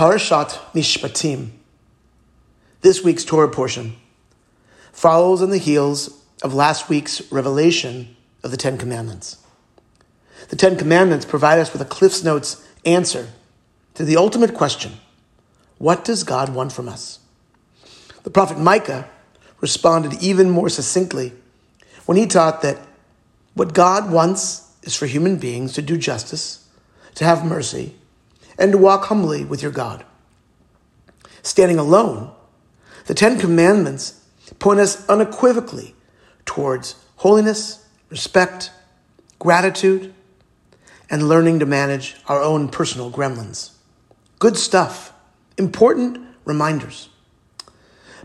Parashat Mishpatim, this week's Torah portion, follows on the heels of last week's revelation of the Ten Commandments. The Ten Commandments provide us with a Cliff's Notes answer to the ultimate question what does God want from us? The prophet Micah responded even more succinctly when he taught that what God wants is for human beings to do justice, to have mercy, and to walk humbly with your God. Standing alone, the Ten Commandments point us unequivocally towards holiness, respect, gratitude, and learning to manage our own personal gremlins. Good stuff, important reminders.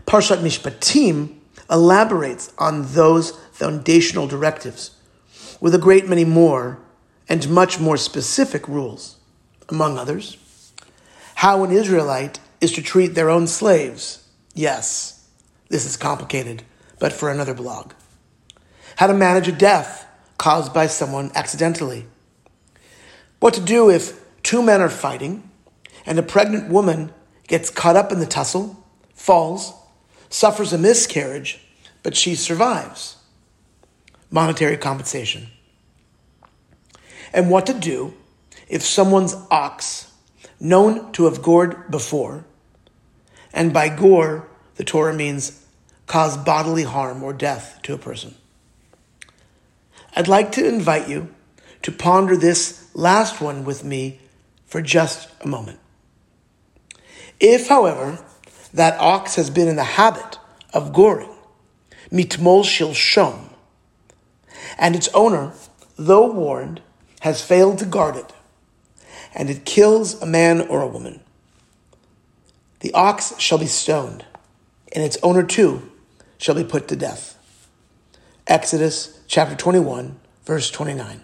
Parshat Mishpatim elaborates on those foundational directives with a great many more and much more specific rules, among others. How an Israelite is to treat their own slaves. Yes, this is complicated, but for another blog. How to manage a death caused by someone accidentally. What to do if two men are fighting and a pregnant woman gets caught up in the tussle, falls, suffers a miscarriage, but she survives. Monetary compensation. And what to do if someone's ox, known to have gored before, and by gore, the Torah means cause bodily harm or death to a person. I'd like to invite you to ponder this last one with me for just a moment. If, however, that ox has been in the habit of goring, mitmol shilshom, and its owner, though warned, has failed to guard it, and it kills a man or a woman, the ox shall be stoned, and its owner too shall be put to death. Exodus chapter 21, verse 29.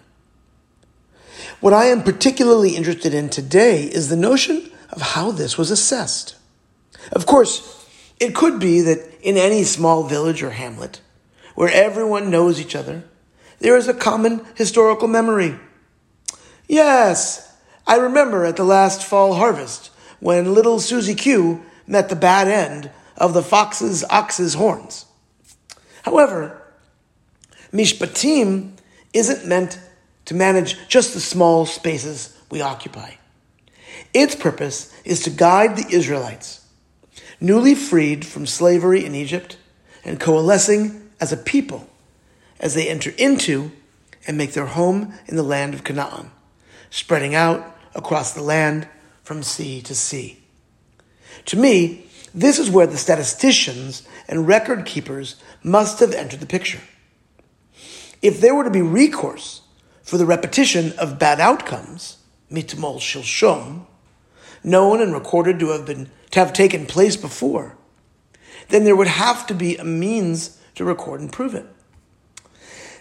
What I am particularly interested in today is the notion of how this was assessed. Of course, it could be that in any small village or hamlet, where everyone knows each other, there is a common historical memory. Yes, I remember at the last fall harvest when little Susie Q met the bad end of the fox's ox's horns. However, Mishpatim isn't meant to manage just the small spaces we occupy. Its purpose is to guide the Israelites, newly freed from slavery in Egypt and coalescing as a people as they enter into and make their home in the land of Canaan, spreading out across the land from sea to sea. To me, this is where the statisticians and record keepers must have entered the picture. If there were to be recourse for the repetition of bad outcomes, mitmol shilshom, known and recorded to have been to have taken place before, then there would have to be a means to record and prove it.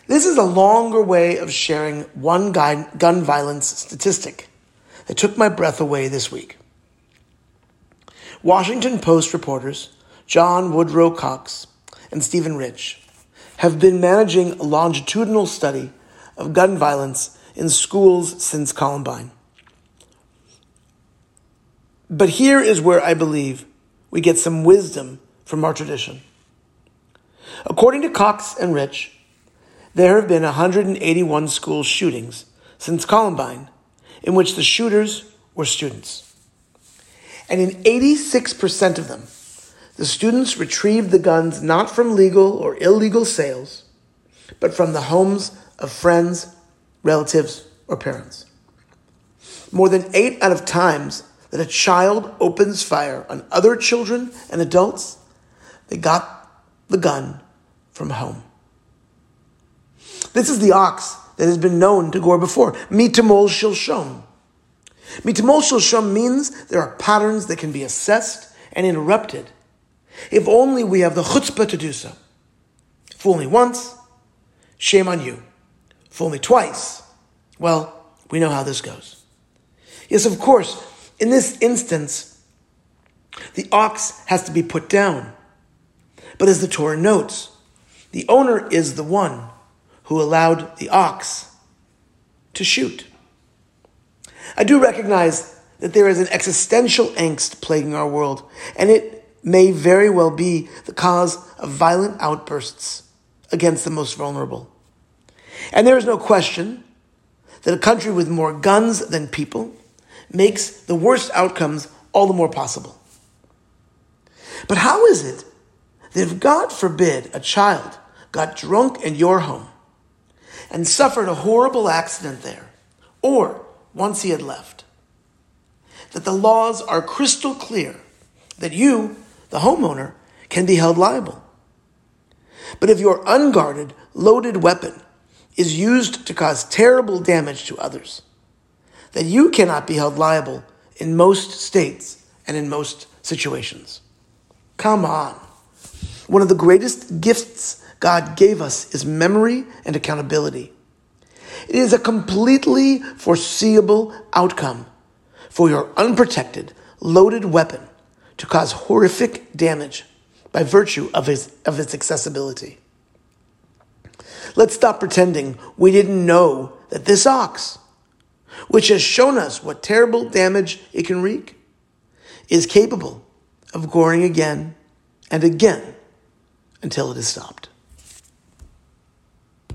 This is a longer way of sharing one gun violence statistic that took my breath away this week. Washington Post reporters John Woodrow Cox and Steven Rich have been managing a longitudinal study of gun violence in schools since Columbine. But here is where I believe we get some wisdom from our tradition. According to Cox and Rich, there have been 181 school shootings since Columbine in which the shooters were students. And in 86% of them, the students retrieved the guns not from legal or illegal sales, but from the homes of friends, relatives, or parents. More than eight out of times that a child opens fire on other children and adults, they got the gun from home. This is the ox that has been known to gore before. Mitamol shilshom. Mitamol shilshom means there are patterns that can be assessed and interrupted. If only we have the chutzpah to do so. Fool me once, shame on you. Fool me twice, well, we know how this goes. Yes, of course, in this instance, the ox has to be put down. But as the Torah notes, the owner is the one who allowed the ox to shoot. I do recognize that there is an existential angst plaguing our world, and it may very well be the cause of violent outbursts against the most vulnerable. And there is no question that a country with more guns than people makes the worst outcomes all the more possible. But how is it that if God forbid a child got drunk in your home and suffered a horrible accident there, or once he had left, that the laws are crystal clear that you, the homeowner, can be held liable. But if your unguarded, loaded weapon is used to cause terrible damage to others, that you cannot be held liable in most states and in most situations. Come on. One of the greatest gifts God gave us is memory and accountability. It is a completely foreseeable outcome for your unprotected, loaded weapon to cause horrific damage by virtue of its, of its accessibility. Let's stop pretending we didn't know that this ox, which has shown us what terrible damage it can wreak, is capable of goring again and again until it is stopped.